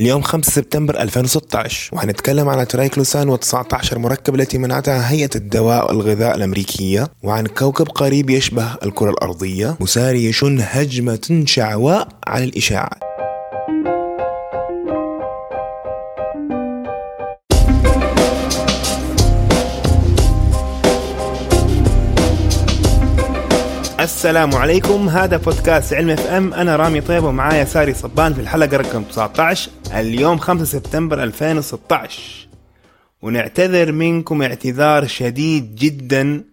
اليوم 5 سبتمبر 2016 وحنتكلم عن triclosan و19 مركب التي منعتها هيئة الدواء والغذاء الأمريكية وعن كوكب قريب يشبه الكرة الأرضية وساري يشن هجمة شعواء على الإشاعات. السلام عليكم. هذا بودكاست علم FM. أنا رامي طيب ومعايا ساري صبان في الحلقة رقم 19 اليوم 5 سبتمبر 2016 ونعتذر منكم اعتذار شديد جدا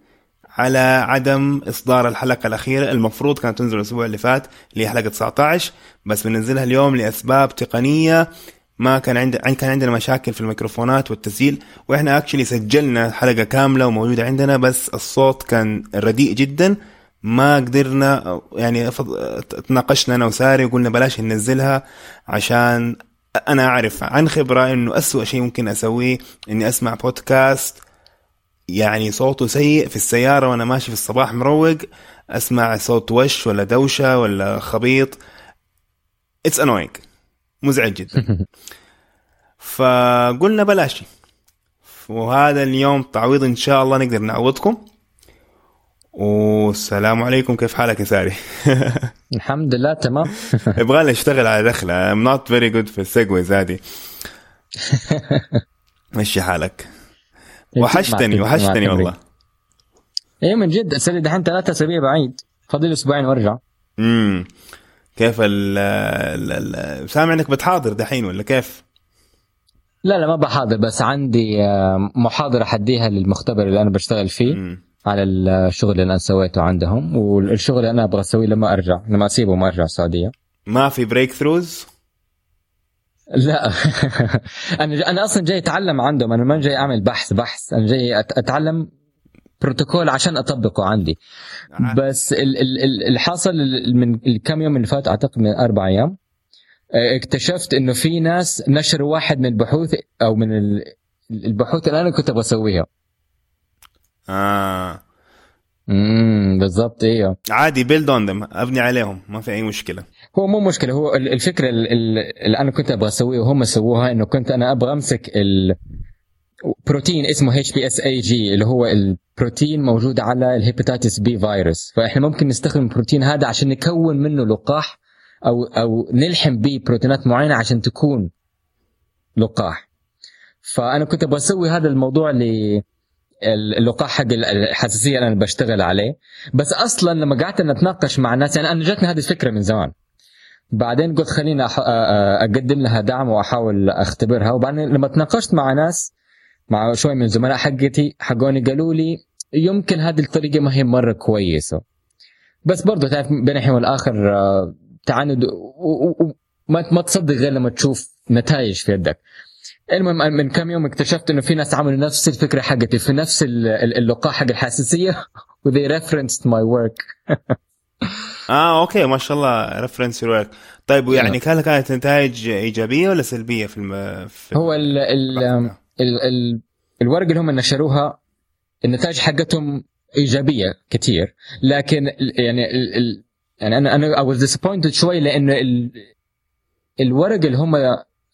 على عدم إصدار الحلقة الأخيرة. المفروض كانت تنزل الأسبوع اللي فات اللي هي حلقة 19 بس بننزلها اليوم لأسباب تقنية. ما كان عندنا كان عندنا مشاكل في الميكروفونات والتسجيل. وإحنا اكشلي سجلنا حلقة كاملة وموجودة عندنا. بس الصوت كان رديء جدا. ما قدرنا يعني تناقشنا أنا وساري وقلنا بلاش ننزلها عشان أنا أعرف عن خبرة إنه اسوء شيء ممكن أسويه إني أسمع بودكاست يعني صوته سيء في السيارة وأنا ماشي في الصباح مروق أسمع صوت وش ولا دوشة ولا خبيط. it's annoying مزعج جدا. فقلنا بلاش. وهذا اليوم تعويض إن شاء الله نقدر نعوضكم. والسلام عليكم كيف حالك يا ساري؟ الحمد لله تمام. يبغى اشتغل على دخلة. I'm not very good في السيجويز هذه مشي حالك. وحشتني وحشتني والله. إيه من جد اسالي دحين ثلاثة أسابيع بعيد. فاضل أسبوعين وأرجع. امم كيف ال سامع إنك بتحاضر دحين ولا كيف؟ لا لا ما بحاضر بس عندي آه، محاضرة حديها للمختبر اللي أنا بشتغل فيه. مم. على الشغل اللي أنا سويته عندهم والشغل اللي أنا أبغى أسويه لما أرجع لما أسيبه وما أرجع السعودية. ما في بريك ثروز لا. أنا أنا أصلا جاي أتعلم عندهم أنا ما جاي أعمل بحث بحث أنا جاي أتعلم بروتوكول عشان أطبقه عندي. بس الحاصل من الكم يوم اللي فات أعتقد من أربع أيام اكتشفت إنه في ناس نشروا واحد من البحوث أو من البحوث اللي أنا كنت أبغى أسويها. آه. امم بالضبط أيوه عادي build on them أبني عليهم ما في أي مشكلة. هو مو مشكلة هو الفكرة اللي أنا كنت أبغى اسويها وهم سووها إنه كنت أنا أبغى أمسك بروتين اسمه اتش بي اس اي جي اللي هو البروتين موجود على ال hepatitis B virus فإحنا ممكن نستخدم البروتين هذا عشان نكون منه لقاح أو أو نلحم به بروتينات معينة عشان تكون لقاح. فأنا كنت أبغى أسوي هذا الموضوع ل اللقاح حق الحساسية اللي أنا بشتغل عليه. بس أصلا لما قعدت اتناقش مع الناس يعني أنا جاتني هذه الفكرة من زمان. بعدين قلت خليني. أقدم لها دعم وأحاول أختبرها. وبعدين لما تناقشت مع ناس مع شوي من زملاء حقتي حقوني قالوا لي يمكن هذه الطريقة ما هي مرة كويسة. بس برضه تعرف بين الحين والآخر تعاند وما ما تصدق غير لما تشوف نتائج في يدك. المهم من كم يوم اكتشفت إنه في ناس عملوا نفس الفكرة حقتي في نفس اللقاح حق الحساسية و they referenced my work. آه okay ما شاء الله reference work طيب يعني كان كانت نتائج إيجابية ولا سلبية في, الم... في هو ال ال ال ال الورق اللي هم نشروها النتائج حقتهم إيجابية كثير لكن يعني ال ال يعني أنا أنا I was disappointed شوي لأنه ال الورق اللي هم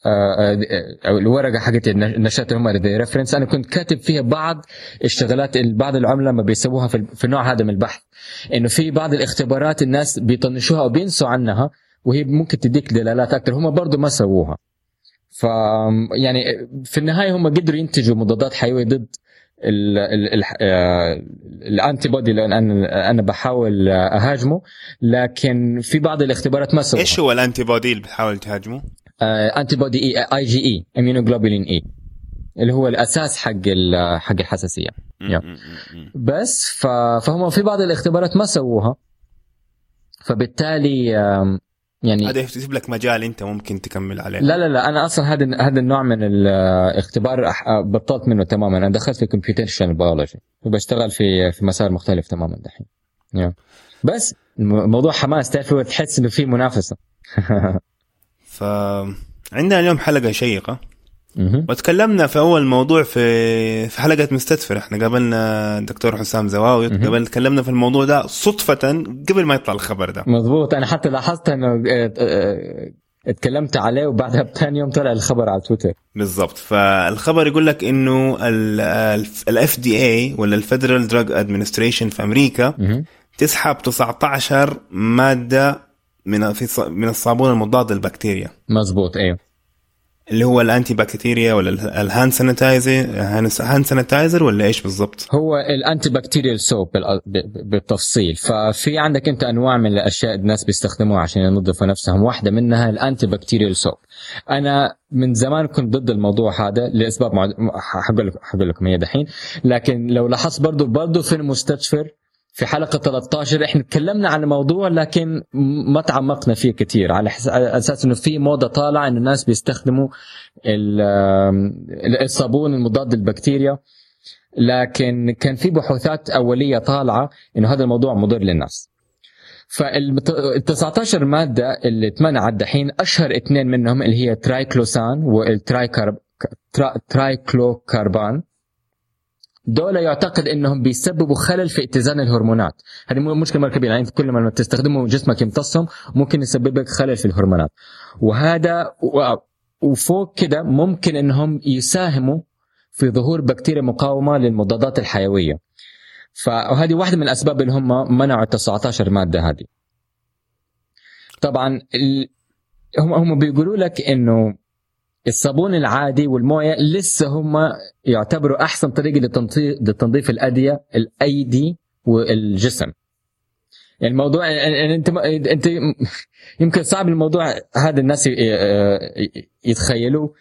أو الورقه حقت النشاط اللي هم ريفرنس أنا كنت كاتب فيها بعض الشغلات بعض العملاء ما بيسووها في النوع هذا من البحث. إنه في بعض الاختبارات الناس بيطنشوها أو بينسوا عنها وهي ممكن تديك دلالات أكثر هم برضه ما سووها. ف يعني في النهاية هم قدروا ينتجوا مضادات حيوية ضد آه، الانتي بودي اللي أنا أنا بحاول أهاجمه لكن في بعض الاختبارات ما سووها. إيش هو ال antibody اللي بتحاول تهاجمه؟ انتي بودي اي اي جي اي اميونوجلوبولين اي اللي هو الأساس حق حق الحساسية. بس فهم في بعض الاختبارات ما سووها. فبالتالي يعني هذا يفتح لك مجال أنت ممكن تكمل عليه. لا لا لا أنا أصلا هذا هذا النوع من الاختبار بطلت منه تماما. أنا دخلت في computation biology وبشتغل في في مسار مختلف تماما دحين. بس الموضوع حماس تعرف تحس إنه في منافسة. فعندنا اليوم حلقة شيقة. وتكلمنا في أول موضوع في في حلقة مستدفر. إحنا قابلنا الدكتور حسام زواوي. قبل تكلمنا في الموضوع ده صدفة قبل ما يطلع الخبر ده. مضبوط. أنا حتى لاحظت إنه آه، آه، اتكلمت عليه وبعدها بثاني يوم طلع الخبر على تويتر. بالضبط. فالخبر يقول لك إنه ال FDA ولا ال Federal Drug Administration في أمريكا. تسحب 19 مادة من في من الصابون المضاد للبكتيريا. مزبوط أيوه. اللي هو ال antibacterial ولا ال hand sanitizer hand sanitizer ولا إيش بالضبط؟ هو ال antibacterial soap بالتفصيل. ففي عندك أنت أنواع من الأشياء الناس بيستخدموها عشان ينظفوا نفسهم. واحدة منها ال antibacterial soap. أنا من زمان كنت ضد الموضوع هذا لأسباب. حقول لك حقول لكم هي دحين. لكن لو لاحظت برضه برضه في المستشفر في حلقة 13 إحنا تكلمنا عن الموضوع لكن ما تعمقنا فيه كثير على أساس إنه في موضة طالعة إنه الناس بيستخدموا الصابون المضاد للبكتيريا. لكن كان في بحوثات أولية طالعة إنه هذا الموضوع مضر للناس. فال 19 مادة اللي اتمنعت دحين أشهر اثنين منهم اللي هي triclosan وال tricarb triclocarban دول يعتقد إنهم بيسببوا خلل في اتزان الهرمونات. هذه مشكلة تراكمية يعني كل ما تستخدمه جسمك يمتصهم ممكن يسبب لك خلل في الهرمونات. وهذا وفوق كده ممكن إنهم يساهموا في ظهور بكتيريا مقاومة للمضادات الحيوية. فهذه واحدة من الأسباب اللي هم منعوا ال 19 مادة هذه. طبعا هم هم بيقولوا لك إنه الصابون العادي والمويه لسه هم يعتبروا أحسن طريقة لتنظيف الأدية الأيدي والجسم. يعني الموضوع يعني أنت أنت يمكن صعب الموضوع هذا الناس يتخيلوه.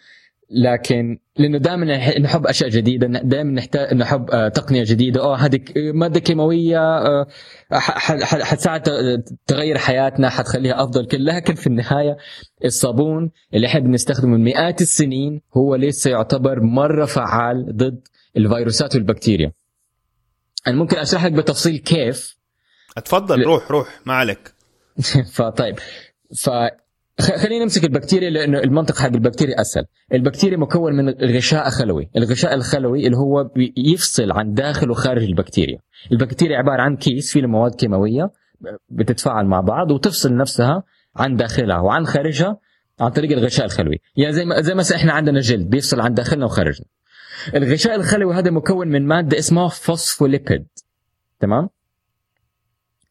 لكن لأنه دائما نحب أشياء جديدة دائما نحتاج نحب تقنية جديدة. آه هذه مادة كيماوية حتساعد تغير حياتنا حتخليها أفضل كلها لكن في النهاية الصابون اللي إحنا بنستخدمه من مئات السنين هو لسه يعتبر مرة فعال ضد الفيروسات والبكتيريا. أنا ممكن أشرح لك بتفصيل كيف؟ اتفضل ل... روح روح ما عليك. فطيب. ف خلينا نمسك البكتيريا لأنه المنطق حق البكتيريا أسهل، البكتيريا مكون من غشاء خلوي، الغشاء الخلوي اللي هو يفصل عن داخل وخارج البكتيريا، البكتيريا عبارة عن كيس فيه مواد كيماوية بتتفاعل مع بعض وتفصل نفسها عن داخلها وعن خارجها عن طريق الغشاء الخلوي، يعني زي ما زي مثلا إحنا عندنا جلد بيفصل عن داخلنا وخارجنا. الغشاء الخلوي هذا مكون من مادة اسمها فوسفوليبيد تمام؟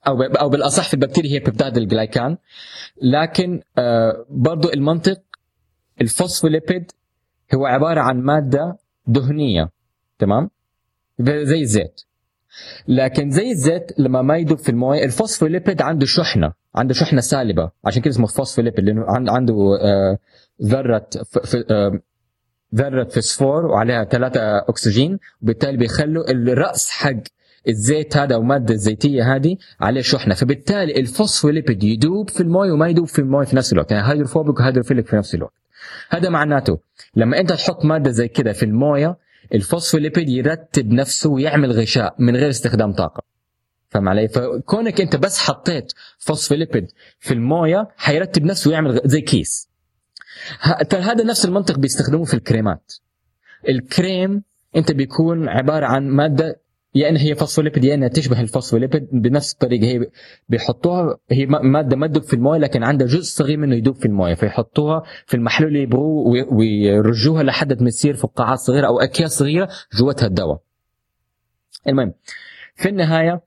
أو أو بالأصح في البكتيريا هي peptidoglycan. لكن آه برضو المنطق الفوسفوليبيد هو عبارة عن مادة دهنية تمام؟ زي الزيت. لكن زي الزيت لما ما يدوب في الموية الفوسفوليبيد عنده شحنة عنده شحنة سالبة. عشان كده اسمه فوسفوليبيد لأنه عنده آه ذرة آه ذرة فسفور وعليها ثلاثة أكسجين وبالتالي بيخلوا الرأس حق الزيت هذا أو الماده الزيتية هذه عليه شحنة. فبالتالي الفوسفوليبيد يدوب في المويه وما يدوب في المويه في نفس الوقت. يعني hydrophobic و hydrophilic في نفس الوقت. هذا معناته لما أنت تحط مادة زي كده في المويه الفوسفوليبيد يرتب نفسه ويعمل غشاء من غير استخدام طاقة. فاهم علي؟ فكونك أنت بس حطيت فوسفوليبيد في المويه حيرتب نفسه ويعمل زي كيس. هذا نفس المنطق بيستخدموه في الكريمات. الكريم أنت بيكون عبارة عن مادة يا يعني هي فوسفوليبيد يا انها تشبه الفوسفوليبيد بنفس الطريقة هي بيحطوها هي ماده ما تدوب في الموية لكن عندها جزء صغير منه يدوب في الموية فيحطوها في المحلول اللي يبغوه ويرجوها لحد ما تصير فقاعات صغيرة أو أكياس صغيرة جوتها الدواء. المهم في النهاية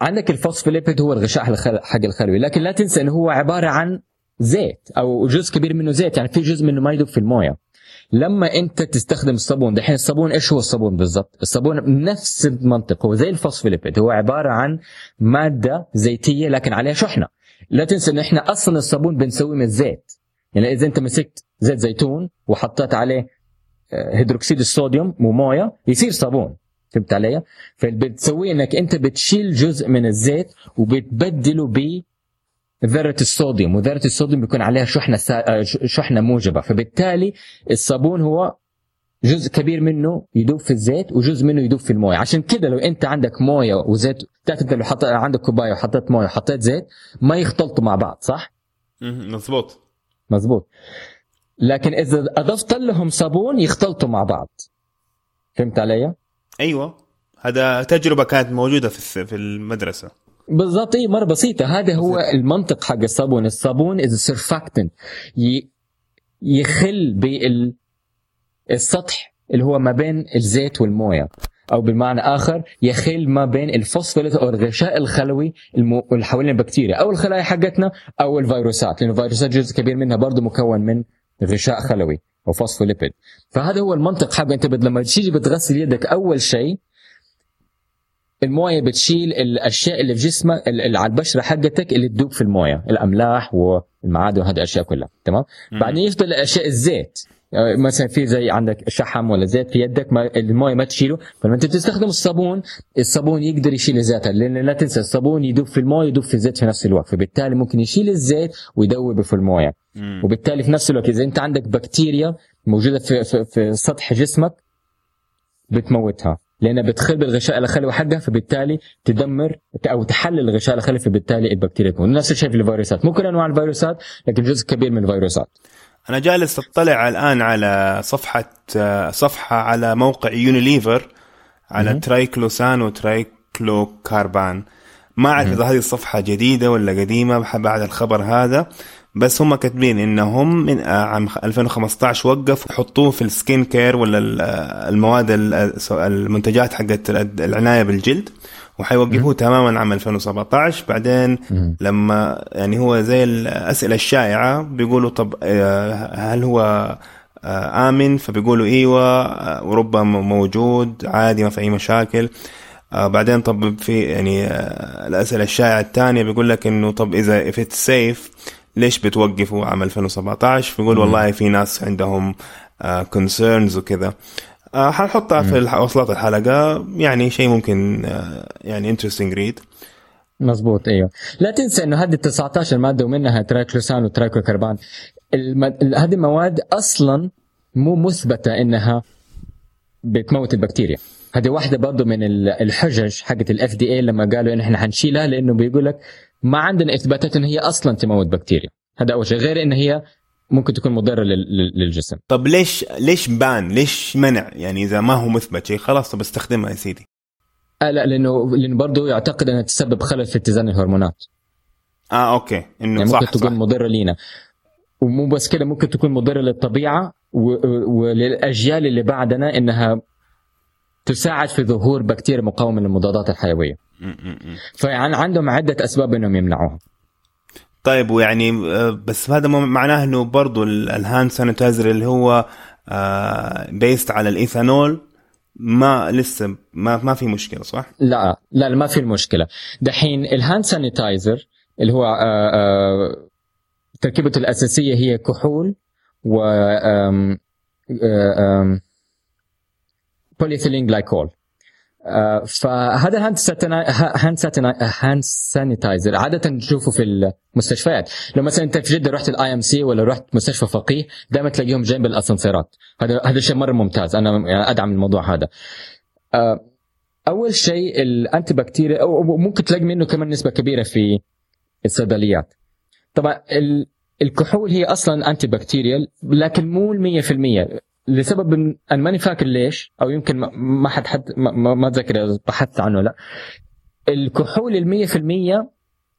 عندك الفوسفوليبيد هو الغشاء حق الخلوي لكن لا تنسى إنه هو عبارة عن زيت أو جزء كبير منه زيت يعني في جزء منه ما يدوب في الموية. لما انت تستخدم الصابون دحين الصابون إيش هو الصابون بالضبط؟ الصابون نفس المنطق هو زي الفوسفوليبيد هو عبارة عن مادة زيتية لكن عليها شحنة. لا تنسى إن إحنا أصلا الصابون بنسويه من الزيت. يعني إذا أنت مسكت زيت زيتون وحطيت عليه هيدروكسيد الصوديوم وموية يصير صابون. فهمت علي؟ فبتسويه إنك أنت بتشيل جزء من الزيت وبتبدله ب ذرة الصوديوم وذرة الصوديوم بيكون عليها شحنة سا... شحنة موجبة. فبالتالي الصابون هو جزء كبير منه يدوب في الزيت وجزء منه يدوب في الموية. عشان كده لو انت عندك موية وزيت تعرف انت لو حط... عندك كوباية وحطيت موية وحطيت زيت ما يختلطوا مع بعض صح؟ مظبوط. مظبوط. لكن إذا أضفت لهم صابون يختلطوا مع بعض. فهمت علي؟ أيوه. هذا تجربة كانت موجودة في في المدرسة. بالضبط اي مرة بسيطة. هذا هو. المنطق حق الصابون. الصابون is surfactant يخل بال السطح اللي هو ما بين الزيت والموية. أو بالمعنى آخر يخل ما بين الفوسفوليت أو الغشاء الخلوي اللي حوالين البكتيريا. أو الخلايا حقتنا أو الفيروسات. لأنه الفيروسات جزء كبير منها برضه مكون من غشاء خلوي أو فوسفوليبيد. فهذا هو المنطق حق أنت بد- لما تيجي بتغسل يدك أول شيء المويه بتشيل الأشياء اللي في جسمك اللي على البشرة حقتك اللي تدوب في المويه الأملاح والمعادن وهذه الأشياء كلها تمام؟ بعدين يفضل الأشياء الزيت آه، مثلا في زي عندك شحم ولا زيت في يدك ما المويه ما تشيله فلما انت بتستخدم الصابون الصابون يقدر يشيل الزيت لأن لا تنسى الصابون يدوب في المويه يدوب في الزيت في نفس الوقت فبالتالي ممكن يشيل الزيت ويدوبه في المويه. وبالتالي في نفس الوقت إذا أنت عندك بكتيريا موجودة في في, في سطح جسمك بتموتها. لأنها بتخل بالغشاء الخلوي حقها فبالتالي تدمر أو تحلل الغشاء الخلوي فبالتالي البكتيريا تموت. نفس الشيء في الفيروسات. مو كل أنواع الفيروسات لكن جزء كبير من الفيروسات. أنا جالس أطلع الآن على صفحة صفحة على موقع يونيليفر على. triclosan و triclocarban ما أعرف إذا هذه الصفحة جديدة ولا قديمة بعد الخبر هذا. بس هم كاتبين إنهم من آه، عام 2015 وقفوا يحطوه في ال skin care ولا آه، المواد ال- سو- المنتجات حقت العناية بالجلد. وحيوقفوه تماما عام 2017 بعدين. لما يعني هو زي الاسئله الشائعة بيقولوا طب آه، هل هو آه، آمن؟ فبيقولوا إيوه آه، وربما موجود عادي ما في أي مشاكل. آه، بعدين طب في يعني آه، الأسئلة الشائعة الثانية بيقول لك إنه طب إذا if it's safe ليش بتوقفوا عام 2017 بيقول والله في ناس عندهم concerns وكذا. آه، حنحطها في وصلات الحلقة. يعني شيء ممكن آه، يعني interesting read مزبوط أيوه. لا تنسى إنه هذه ال 19 ماده ومنها triclosan و triclocarban الم- ال- هذه المواد أصلا مو مثبتة إنها بتموت البكتيريا. هذه واحدة برضه من ال- الحجج حقت الاف دي اي لما قالوا إن إحنا حنشيلها لأنه بيقول لك ما عندنا إثباتات إن هي أصلا تموت بكتيريا. هذا أول شيء. غير إن هي ممكن تكون مضرة لل- لل- للجسم. طب ليش ليش بان؟ ليش منع؟ يعني إذا ما هو مثبت شيء خلاص طب استخدمها يا سيدي. آه لا لأنه لأنه برضه يعتقد إنها تسبب خلل في اتزان الهرمونات. آه okay. إنه يعني صح ممكن تكون صح مضرة لينا. ومو بس كده ممكن تكون مضرة للطبيعة وللأجيال اللي بعدنا إنها تساعد في ظهور بكتيريا مقاومة للمضادات الحيوية. فيعني عندهم عدة أسباب إنهم يمنعوها طيب ويعني آه، بس هذا معناه إنه برضو ال- ال hand sanitizer اللي هو based على الإيثانول ما لسه ما ما في مشكلة صح؟ لا لا ما في المشكلة دحين ال hand sanitizer اللي هو آه، آه، تركيبته الأساسية هي كحول و آه، polyethylene glycol فهذا ال hand hand hand sanitizer عادة نشوفه في المستشفيات. لو مثلا أنت في جدة رحت ال IMC ولا رحت مستشفى فقيه دائما تلاقيهم جنب الاسانسيرات هذا هذا شيء مرة ممتاز. أنا يعني أدعم الموضوع هذا. آه، أول شيء الانتي بكتيريا أو أو ممكن تلاقي منه كمان نسبة كبيرة في الصيدليات. طبعا ال- الكحول هي أصلا انتي بكتيريال لكن مو ال 100% لسبب أنا ماني فاكر ليش أو يمكن ما- حد حد ما, أتذكر إذا بحثت عنه لأ. الكحول ال 100%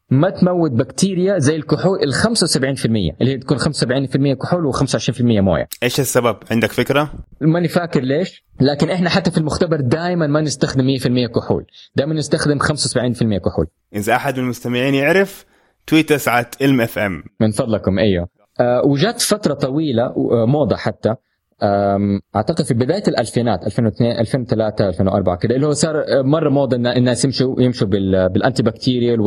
ما تموت بكتيريا زي الكحول ال 75% اللي هي تكون 75% كحول و25% موية. إيش السبب؟ عندك فكرة؟ ماني فاكر ليش لكن إحنا حتى في المختبر دائما ما نستخدم 100% كحول. دائما نستخدم 75% كحول. إذا أحد من المستمعين يعرف tweet ساعة علم FM من فضلكم أيوه. آه وجات فترة طويلة آه، موضة حتى. أعتقد في بداية الألفينات 2002 2003 2004 كده اللي هو صار مرة موضة إن الناس يمشوا يمشوا بال- بال antibacterial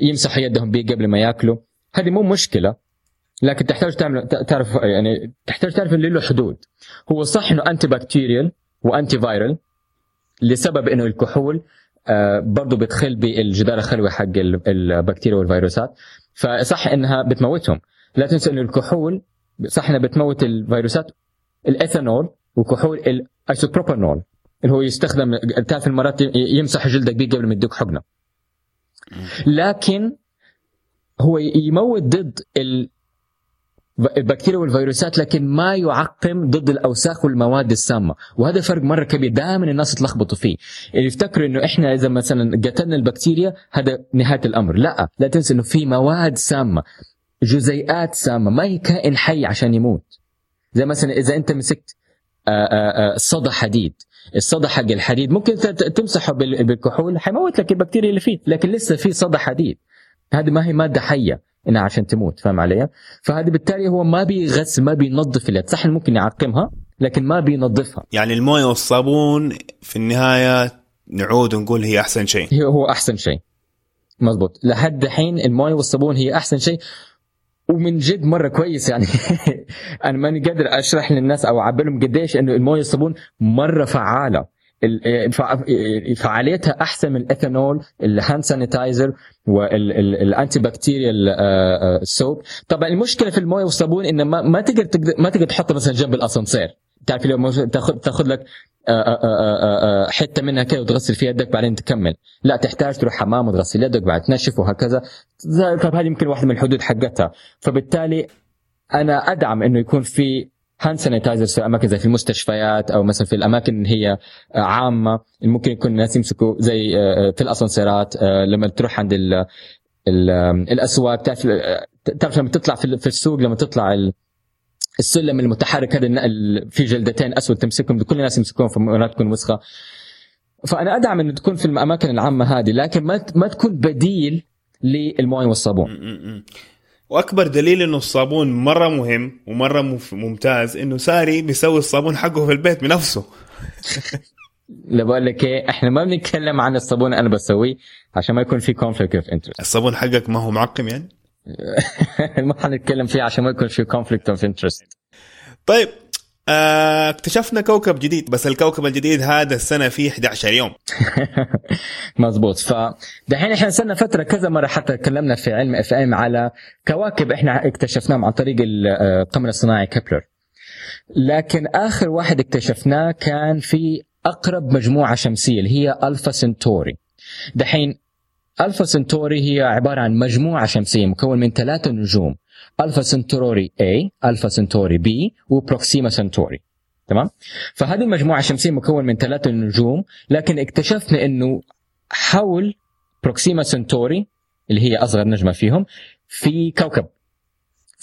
ويمسحوا يدهم بيه قبل ما ياكلوا. هذه مو مشكلة لكن تحتاج تعمل تعرف يعني تحتاج تعرف إنه له حدود. هو صح إنه antibacterial و antiviral لسبب إنه الكحول آه، برضه بتخل بالجدار الخلوي حق ال- البكتيريا والفيروسات فصح إنها بتموتهم. لا تنسى إنه الكحول صح انها بتموت الفيروسات الايثانول وكحول الأيسوبروبانول اللي هو يستخدم المرات ي- يمسح جلدك بيه قبل ما يدوك حقنة. لكن هو يموت ضد ال البكتيريا والفيروسات لكن ما يعقم ضد الأوساخ والمواد السامة. وهذا فرق مرة كبير دائما الناس يتلخبطوا فيه. اللي يفتكروا إنه إحنا إذا مثلا قتلنا البكتيريا هذا نهاية الأمر. لا لا تنسى إنه في مواد سامة. جزيئات سامة. ما هي كائن حي عشان يموت. زي مثلا إذا أنت مسكت صدى حديد. الصدى حق الحديد ممكن تمسحه بالكحول. حيموت لك البكتيريا اللي فيه لكن لسه في صدى حديد. هذه ما هي مادة حية إنها عشان تموت فاهم علي؟ فهذا بالتالي هو ما بيغسل ما بينظف اليد. صح ممكن يعقمها لكن ما بينظفها. يعني الموية والصابون في النهاية نعود ونقول هي أحسن شيء. هو أحسن شيء. مزبوط لحد الحين الموية والصابون هي أحسن شيء. ومن جد مرة كويس يعني. أنا ماني قادر أشرح للناس أو اعبر لهم قديش إنه الموية والصابون مرة فعالة. فعاليتها أحسن من الإثانول ال hand sanitizer وال antibacterial soap طبعا المشكلة في الموية والصابون إنه ما, تقدر ما تقدر تحطها مثلا جنب الأسانسير. تعرف لو تاخذ تاخذ لك حتة منها كده وتغسل فيها يدك بعدين تكمل. لا تحتاج تروح حمام وتغسل يدك بعد تنشف وهكذا. طب هذه يمكن واحدة من الحدود حقتها. فبالتالي أنا أدعم إنه يكون في hand sanitizers في أماكن زي في المستشفيات أو مثلا في الأماكن اللي هي عامة. ممكن يكون الناس يمسكوا زي في الأسانسيرات لما تروح عند ال ال الأسواق. تعرف لما تطلع في السوق لما تطلع السلم المتحرك هذا في جلدتين أسود تمسكهم كل الناس يمسكوهم فما تكون وسخة. فأنا أدعم إنه تكون في الأماكن العامة هذه لكن ما ما تكون بديل للمويه والصابون. وأكبر دليل إنه الصابون مرة مهم ومرة ممتاز إنه ساري بيسوي الصابون حقه في البيت بنفسه. اللي بقول لك إيه إحنا ما بنتكلم عن الصابون أنا بسويه عشان ما يكون في conflict of interest الصابون حقك ما هو معقم يعني؟ ما حنتكلم فيه عشان ما يكون في conflict of interest طيب آه اكتشفنا كوكب جديد بس الكوكب الجديد هذا السنة فيه 11 يوم. مزبوط فدحين إحنا صرنا فترة كذا مرة حتى تكلمنا في علم FM على كواكب إحنا اكتشفناهم عن طريق القمر الصناعي Kepler لكن آخر واحد اكتشفناه كان في أقرب مجموعة شمسية اللي هي Alpha Centauri دحين Alpha Centauri هي عبارة عن مجموعة شمسية مكون من ثلاثة نجوم. Alpha Centauri A Alpha Centauri B و Proxima Centauri تمام؟ فهذه المجموعة الشمسية مكون من ثلاثة نجوم لكن اكتشفنا إنه حول Proxima Centauri اللي هي أصغر نجمة فيهم في كوكب.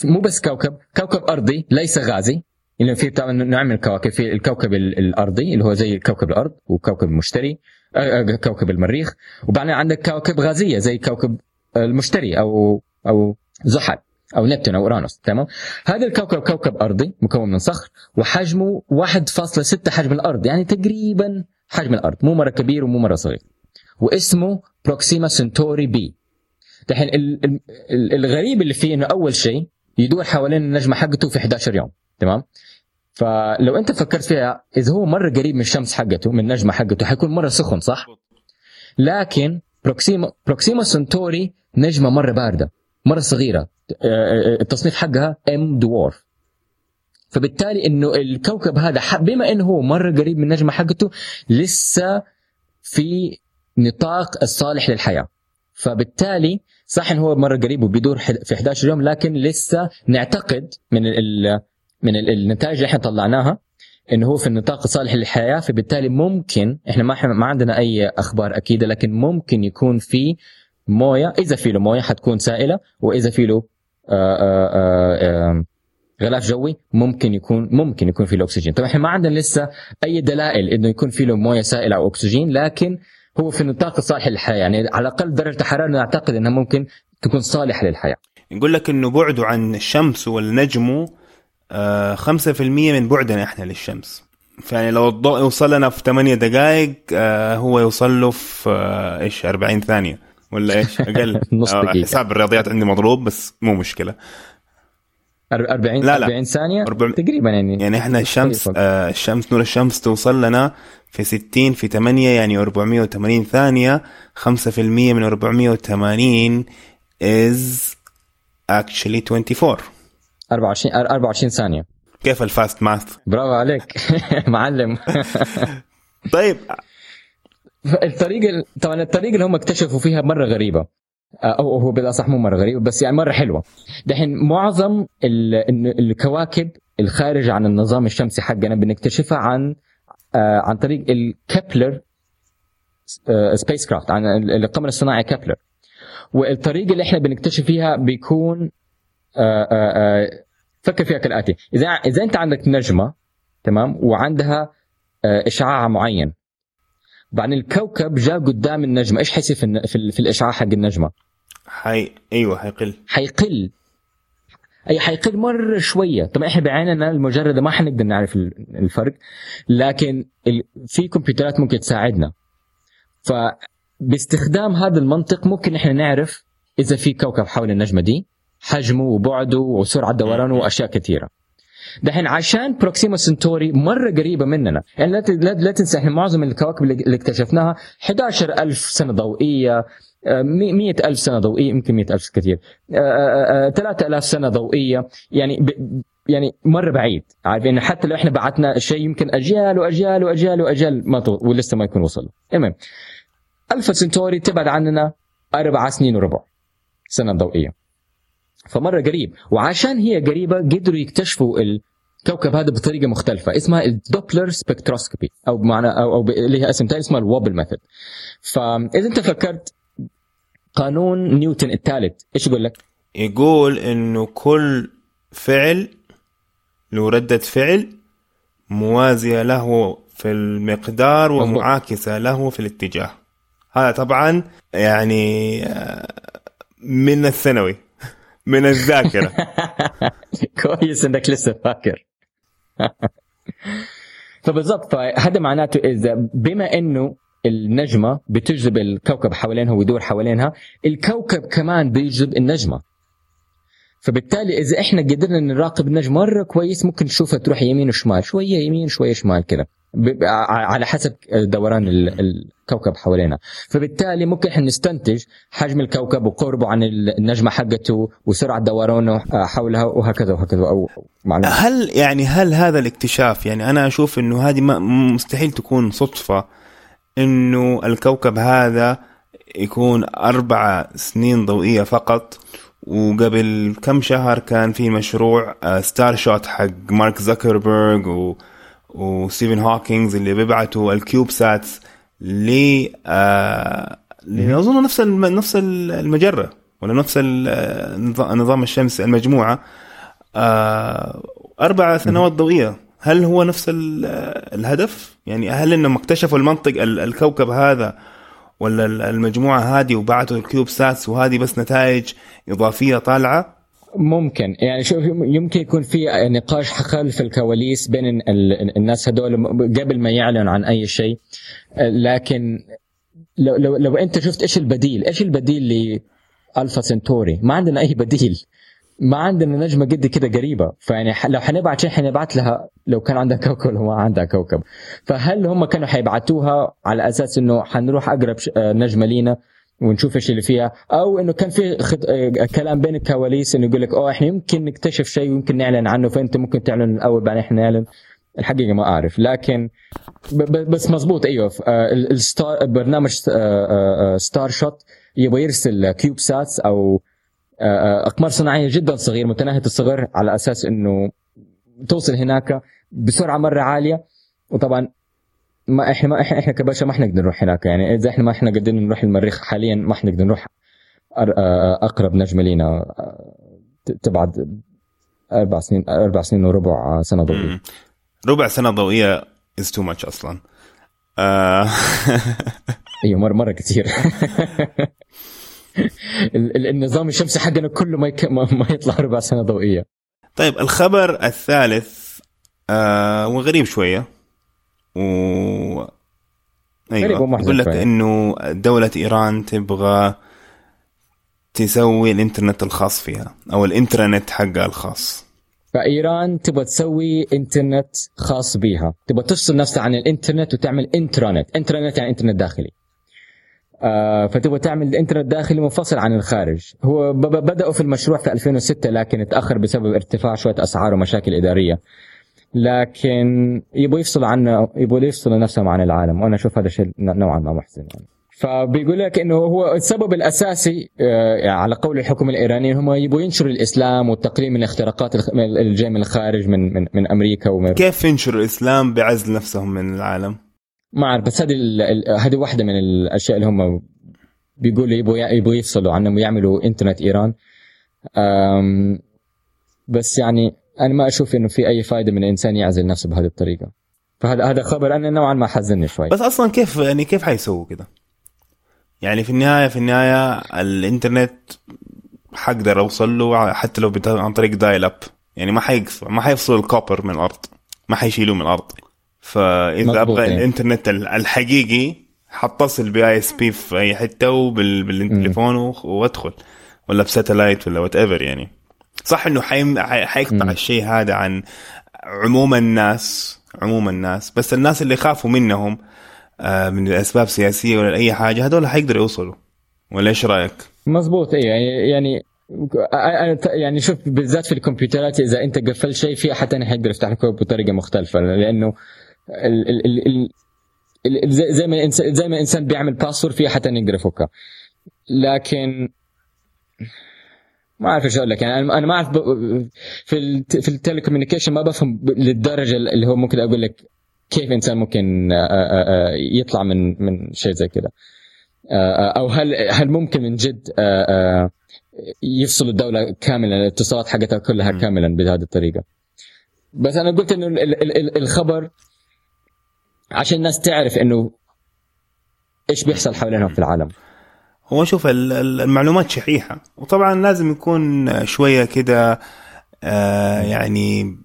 مو بس كوكب كوكب أرضي ليس غازي. اللي في طبعا نوع من الكواكب في الكوكب الأرضي اللي هو زي كوكب الأرض وكوكب المشتري كوكب المريخ. وبعدين عندك كواكب غازية زي كوكب المشتري أو أو زحل أو نبتون أو أورانوس تمام؟ هذا الكوكب كوكب أرضي مكون من صخر وحجمه 1.6 حجم الأرض يعني تقريبا حجم الأرض مو مرة كبير ومو مرة صغير. واسمه Proxima Centauri B. دحين الغريب اللي فيه إنه أول شيء يدور حوالين النجمة حقته في 11 يوم تمام؟ فلو انت فكرت فيها إذا هو مرة قريب من الشمس حقته من النجمة حقته حيكون مرة سخن صح؟ لكن Proxima Proxima Centauri نجمة مرة باردة مرة صغيرة. التصنيف حقها ام دوورف فبالتالي إنه الكوكب هذا بما إنه هو مرة قريب من النجمة حقته لسه في نطاق الصالح للحياة. فبالتالي صح إنه هو مرة قريب وبيدور في 11 يوم لكن لسه نعتقد من ال من النتائج اللي إحنا طلعناها إنه هو في النطاق الصالح للحياة فبالتالي ممكن إحنا ما ما عندنا أي أخبار أكيدة لكن ممكن يكون في موية إذا في له موية حتكون سائلة وإذا في له غلاف جوي ممكن يكون ممكن يكون في له أكسجين. طبعا إحنا ما عندنا لسه أي دلائل إنه يكون في له موية سائلة أو أكسجين لكن هو في النطاق الصالح للحياة. يعني على الأقل درجة الحرارة نعتقد إنها ممكن تكون صالحه للحياة. يقول لك إنه بعده عن الشمس والنجم 5% من بعدنا إحنا للشمس. فيعني لو الضوء يوصل لنا في 8 دقائق هو يوصل له في إيش 40 ثانية ولا إيش؟ أقل. نص دقيقة. حساب الرياضيات عندي مضروب بس مو مشكلة. 40 لا لا. 40 ثانية؟ 40 تقريبا يعني. يعني إحنا الشمس آه الشمس نور الشمس توصل لنا في 60 في 8 يعني 480 ثانية. 5% من 480 is actually 24 24 24 ثانية. كيف الفاست ماث؟ برافو عليك. معلم. طيب. الطريقة طبعا الطريقة اللي هم اكتشفوا فيها مرة غريبة. أو هو بالأصح مو مرة غريب بس يعني مرة حلوة. دحين معظم الكواكب الخارجه عن النظام الشمسي حقنا بنكتشفها عن عن طريق ال Kepler spacecraft عن القمر الصناعي كابلر. والطريقة اللي إحنا بنكتشف فيها بيكون فكر فيها كالآتي. إذا إذا أنت عندك نجمة تمام وعندها إشعاع معين بعدين الكوكب جاء قدام النجمة إيش حيصير في, في, في الإشعاع حق النجمة؟ حي أيوه حيقل. حيقل. أي حيقل مره شوية. طبعا إحنا بعيننا المجردة ما حنقدر نعرف الفرق لكن في كمبيوترات ممكن تساعدنا. فباستخدام هذا المنطق ممكن إحنا نعرف إذا في كوكب حول النجمة دي. حجمه وبعده وسرعة دورانه وأشياء كثيرة. دحين عشان بروكسيما سنتوري مرة قريبة مننا يعني لا لا تنسى إحنا معظم الكواكب اللي اكتشفناها 11000 سنة ضوئية مئة ألف سنة ضوئية يمكن مئة ألف كثير ثلاثة ألاف سنة ضوئية يعني ب... يعني مرة بعيد. عارفين حتى لو إحنا بعتنا شيء يمكن أجيال وأجيال وأجيال وأجيال ما تو... ولسه ما يكون وصل. المهم ألفا سنتوري تبعد عننا أربع سنين وربع سنة ضوئية. فمرة قريب وعشان هي قريبة قدروا يكتشفوا الكوكب هذا بطريقة مختلفة اسمها ال Doppler spectroscopy أو بمعنى أو, أو هي اسم ثاني اسمها ال wobble method فإذا أنت فكرت قانون نيوتن الثالث إيش يقول لك؟ يقول إنه كل فعل له ردة فعل موازية له في المقدار ومعاكسة له في الاتجاه. هذا طبعا يعني من الثانوي. من الذاكرة. كويس إنك لسه فاكر. فبالضبط فهذا معناته إذا بما إنه النجمة بتجذب الكوكب حوالينها ويدور حوالينها الكوكب كمان بيجذب النجمة. فبالتالي إذا إحنا قدرنا نراقب النجم مرة كويس ممكن نشوفها تروح يمين وشمال شوية يمين شوية شمال كذا على حسب دوران الكوكب حوالينا فبالتالي ممكن إحنا نستنتج حجم الكوكب وقربه عن النجمة حقته وسرعة دورانه حولها وهكذا وهكذا أو معلومة. هل يعني هل هذا الاكتشاف يعني أنا أشوف إنه هذه مستحيل تكون صدفة إنه الكوكب هذا يكون أربع سنين ضوئية فقط وقبل كم شهر كان في مشروع Starshot حق مارك زكربرج و وستيفن هوكينجز اللي بيبعتوا ال CubeSats ل أظن نفس نفس المجرة ولا نفس النظام الشمس المجموعة أربع سنوات ضوئية هل هو نفس الهدف؟ يعني هل إنهم اكتشفوا المنطق الكوكب هذا ولا المجموعة هذه وبعثوا ال CubeSats وهذه بس نتائج إضافية طالعة؟ ممكن. يعني شوف يمكن يكون في نقاش خلف الكواليس بين الناس هذول قبل ما يعلن عن أي شيء. لكن لو لو لو أنت شفت إيش البديل؟ إيش البديل لألفا سنتوري؟ ما عندنا أي بديل. ما عندنا نجمة قد كده قريبة. فيعني لو حنبعت شيء حنبعت لها لو كان عندها كوكب ولا ما عندها كوكب. فهل هم كانوا حيبعتوها على أساس إنه حنروح أقرب نجمة لينا؟ ونشوف إيش اللي فيها. أو إنه كان في خد... كلام بين الكواليس إنه يقول لك أوه إحنا يمكن نكتشف شيء ويمكن نعلن عنه فأنت ممكن تعلن الأول بعدين إحنا نعلن. الحقيقة ما أعرف. لكن بس مزبوط أيوه. ال Star برنامج Starshot يبغى يرسل CubeSats أو أقمار صناعية جدا صغير متناهية الصغر على أساس إنه توصل هناك بسرعة مرة عالية. وطبعا ما إحنا ما إحنا إحنا كبشر ما حنقدر نروح هناك. يعني إذا إحنا ما إحنا قادرين نروح المريخ حاليا ما حنقدر نروح أقرب نجمة لينا تبعد أربع سنين أربع سنين وربع سنة ضوئية. ربع سنة ضوئية is too much أصلا. أيوه مره مرة كثير. النظام الشمسي حقنا كله ما, يك... ما يطلع ربع سنة ضوئية. طيب الخبر الثالث آه وغريب شوية. و أيوه. يقول لك إنه دولة إيران تبغى تسوي الإنترنت الخاص فيها أو الإنترنت حقها الخاص. فإيران تبغى تسوي إنترنت خاص بيها. تبغى تفصل نفسها عن الإنترنت وتعمل انترنت انترنت يعني إنترنت داخلي. آه فتبغى تعمل الانترنت داخلي منفصل عن الخارج. هو بدأوا في المشروع في 2006 لكن تأخر بسبب ارتفاع شوية أسعار ومشاكل إدارية. لكن يبغوا يفصلوا عنه يبغوا يفصلوا نفسهم عن العالم وأنا أشوف هذا الشيء نوعا ما محزن يعني فبيقول لك إنه هو السبب الأساسي آه، على قول الحكومة الايرانيه هم يبغوا ينشروا الإسلام والتقليل من الاختراقات اللي جاية من الخارج من من, من أمريكا ومن كيف ينشروا الإسلام بعزل نفسهم من العالم؟ ما أعرف بس هذه هذه واحدة من الأشياء اللي هم بيقولوا يبغوا يبغوا يفصلوا عنهم ويعملوا إنترنت إيران بس يعني أنا ما أشوف إنه في أي فائده من الانسان يعزل نفسه بهذه الطريقة. فهذا هذا خبر أنا نوعا ما حزني شوي. بس أصلا كيف يعني كيف حيسووا كده؟ يعني في النهايه في النهاية الإنترنت حقدر أوصل له حتى لو عن طريق dial up يعني ما حيقص ما حيفصلوا ال copper من الأرض. ما حيشيلوه من الأرض. فإذا أبغى يعني. الإنترنت ال- الحقيقي حتصل ب ISP في أي حتة وبالتليفون وأدخل. ولا ب satellite ولا whatever يعني. صح إنه حيم... حي- حيقطع. الشيء هذا عن عموم الناس عموم الناس بس الناس اللي خافوا منهم آه، من اسباب سياسيه ولا أي حاجة هذول حيقدروا يوصلوا ولا إيش رأيك؟ مزبوط أيوه يعني يعني أنا- يعني شوف بالذات في الكمبيوترات إذا أنت قفلت شيء في أحد ثاني حيقدر يفتح لك بطريقة مختلفة لأنه ال ال ال ال ال- زي زي ما الانسان زي ما الإنسان بيعمل password في أحد ثاني يقدر يفكها لكن ما أعرف إيش أقول لك. يعني أنا ما أعرف ب- في الت- في ال telecommunication ما بفهم للدرجة اللي هو ممكن أقول لك كيف إنسان ممكن آه، آه، آه، يطلع من من شيء زي كذا أو هل هل ممكن من جد يفصلوا الدولة كاملا الاتصالات حقتها كلها. كاملا بهذه الطريقة؟ بس أنا قلت إنه ال- ال- ال- الخبر عشان الناس تعرف إنه إيش بيحصل حوالينهم في العالم. هو شوف ال- ال- المعلومات شحيحة. وطبعا لازم يكون شوية كده آه يعني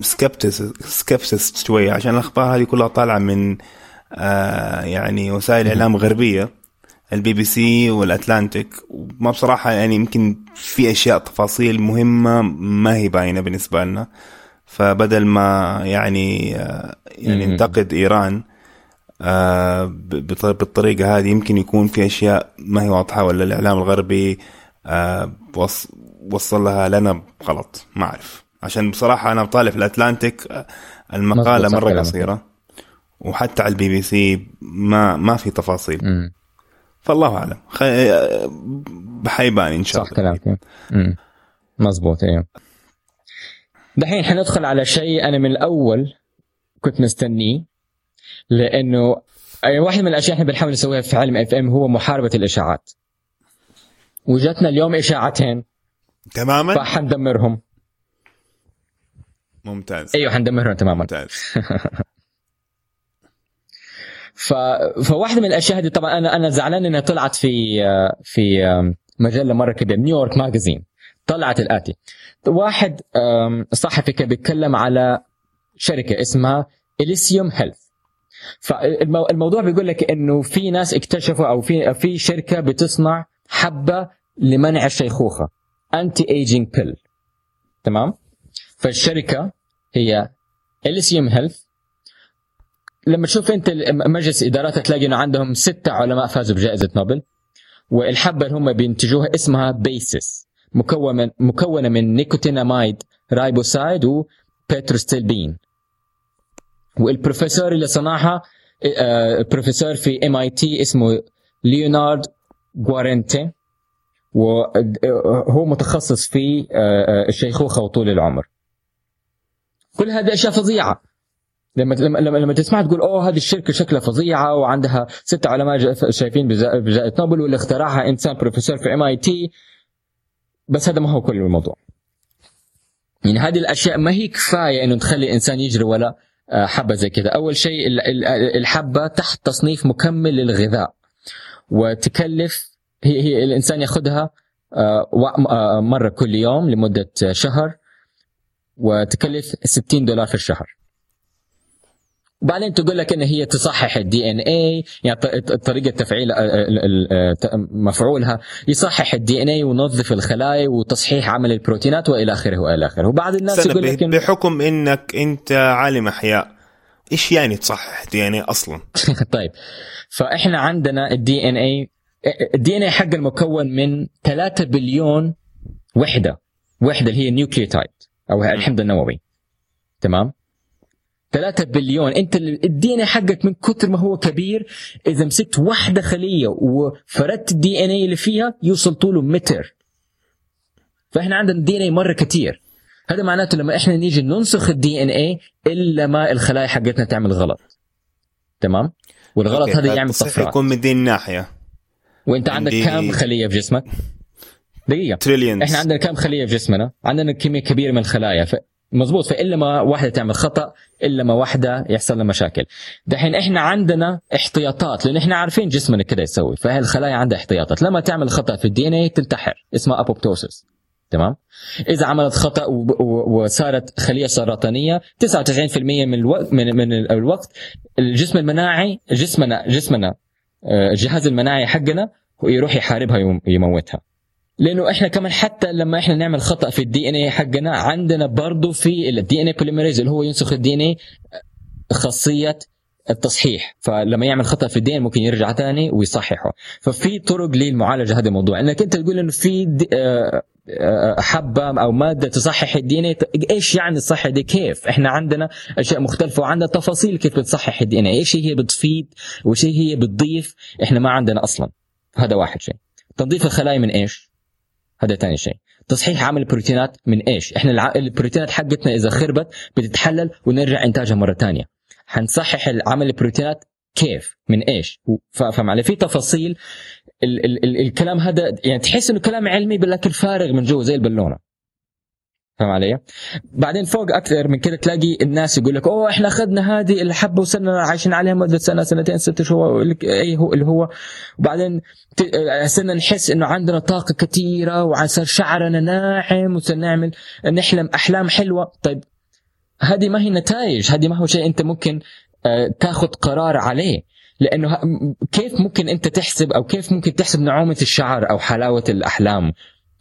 skeptics skeptics شوية عشان الأخبار هذه كلها طالعة من آه يعني وسائل إعلام غربية البي بي سي والأتلانتيك. وما بصراحة يعني يمكن في أشياء تفاصيل مهمة ما هي باينة بالنسبة لنا. فبدل ما يعني آه يعني. ننتقد إيران بالطريقة هذه يمكن يكون في أشياء ما هي واضحة ولا الإعلام الغربي آه وص- وصلها لنا غلط. ما أعرف. عشان بصراحة أنا طالع في الأتلانتيك آه، المقالة صح مرة كلامك. قصيرة وحتى على البي بي سي ما ما في تفاصيل. مم. فالله أعلم. خ... آه، حيبان إن شاء صح الله. كلامك. مم. مزبوط أيوه دحين حندخل على شيء أنا من الأول كنت مستنيه. لأنه واحدة من الأشياء إحنا بنحاول نسويها في علم اف ام هو محاربة الإشاعات. وجاتنا اليوم إشاعتين. تماما؟ فحندمرهم. ممتاز. أيوه حندمرهم تماما. ممتاز. ف... فواحده من الأشياء هذه طبعا أنا أنا زعلان إنها طلعت في في مجلة مرة كبيرة New York Magazine طلعت الآتي. واحد صحفي كان بيتكلم على شركة اسمها Elysium Health فالموضوع بيقول لك إنه في ناس اكتشفوا أو في في شركة بتصنع حبة لمنع الشيخوخة anti aging pill تمام؟ فالشركة هي Elysium Health لما تشوف أنت مجلس ادارات تلاقي إنه عندهم ستة علماء فازوا بجائزة نوبل والحبة اللي هم بينتجوها اسمها Basis مكونه مكونة من nicotinamide riboside و pterostilbene والبروفيسور اللي صنعها آه، بروفيسور في MIT اسمه ليونارد جوارنتي وهو متخصص في آه، آه، الشيخوخة وطول العمر. كل هذه أشياء فظيعة. لما لما لما, تسمع تقول أوه هذه الشركة شكلها فظيعة وعندها ستة علماء فايزين بجا- بجائزة نوبل واللي اخترعها إنسان بروفيسور في MIT بس هذا ما هو كل الموضوع. يعني هذه الأشياء ما هي كفاية إنه تخلي الإنسان يجري ورا آه، حبة زي كذا. أول شيء ال- ال- الحبة تحت تصنيف مكمل للغذاء. وتكلف هي, هي الإنسان ياخذها آه، آه، مرة كل يوم لمدة شهر وتكلف 60 دولار في الشهر. وبعدين تقول لك إن هي تصحح ال DNA يعني طريقة تفعيل آه، آه، ت- مفعولها يصحح ال DNA وينظف الخلايا وتصحيح عمل البروتينات وإلى آخره وإلى آخره. وبعض الناس يقول لك إن- بحكم إنك أنت عالم أحياء إيش يعني تصحح DNA أصلا؟ طيب فإحنا عندنا ال DNA ال DNA حق المكون من 3 بليون وحدة وحدة اللي هي ال nucleotide أو الحمض النووي. تمام؟ 3 بليون. انت ال DNA حقك من كثر ما هو كبير إذا مسكت واحدة خلية وفردت ال DNA اللي فيها يوصل طوله متر. فإحنا عندنا DNA مرة كثير هذا معناته لما إحنا نيجي ننسخ ال DNA إلا ما الخلايا حقتنا تعمل غلط. تمام؟ والغلط هذا يعمل طفرات. يكون من دي الناحيه وأنت عندك دي- كم خلية في جسمك؟ دقيقة. trillions إحنا عندنا كم خلية في جسمنا؟ عندنا كمية كبيرة من الخلايا. ف... مزبوط فإلا ما واحدة تعمل خطأ إلا ما واحدة يحصل لها مشاكل. دحين إحنا عندنا احتياطات لأن إحنا عارفين جسمنا كده يسوي. فهي الخلايا عندها احتياطات؟ لما تعمل خطأ في ال DNA تنتحر اسمها apoptosis تمام؟ إذا عملت خطأ. وصارت خلية سرطانية 99% من الوقت من, من الوقت الجسم المناعي جسمنا جسمنا آه، الجهاز المناعي حقنا يروح يحاربها يم- يموتها. لأنه إحنا كمان حتى لما إحنا نعمل خطأ في ال DNA حقنا عندنا برضه في ال DNA polymerase اللي هو ينسخ ال DNA خاصية التصحيح. فلما يعمل خطأ في ال DNA ممكن يرجع ثاني ويصححه. ففي طرق للمعالجة هذا الموضوع. إنك أنت تقول إنه في آه، آه، حبة أو مادة تصحح ال DNA إيش يعني تصحح دي؟ كيف؟ إحنا عندنا أشياء مختلفة وعندنا تفاصيل كيف بتصحح الدي إن اي إيش هي بتفيد وإيش هي بتضيف؟ إحنا ما عندنا أصلا. هذا واحد شيء. تنظيف الخلايا من إيش؟ هذا ثاني شيء. تصحيح عمل البروتينات من إيش؟ إحنا الع... البروتينات حقتنا إذا خربت بتتحلل ونرجع إنتاجها مرة ثانية حنصحح عمل البروتينات كيف؟ من إيش؟ فاهم علي؟ في تفاصيل ال... ال... ال... الكلام هذا يعني تحس إنه كلام علمي لكن فارغ من جوا زي البالونة. فاهم علي؟ بعدين فوق أكثر من كده تلاقي الناس يقول لك أوه إحنا أخذنا هذه الحبة وصرنا عايشين عليها مدة سنة سنتين ست شهور أي هو اللي هو. وبعدين صرنا نحس إنه عندنا طاقة كثيره وصار شعرنا ناعم وصرنا نعمل نحلم أحلام حلوة. طيب هذه ما هي نتائج هذه ما هو شيء أنت ممكن آه، تاخذ قرار عليه. لأنه كيف ممكن أنت تحسب أو كيف ممكن تحسب نعومة الشعر أو حلاوة الأحلام؟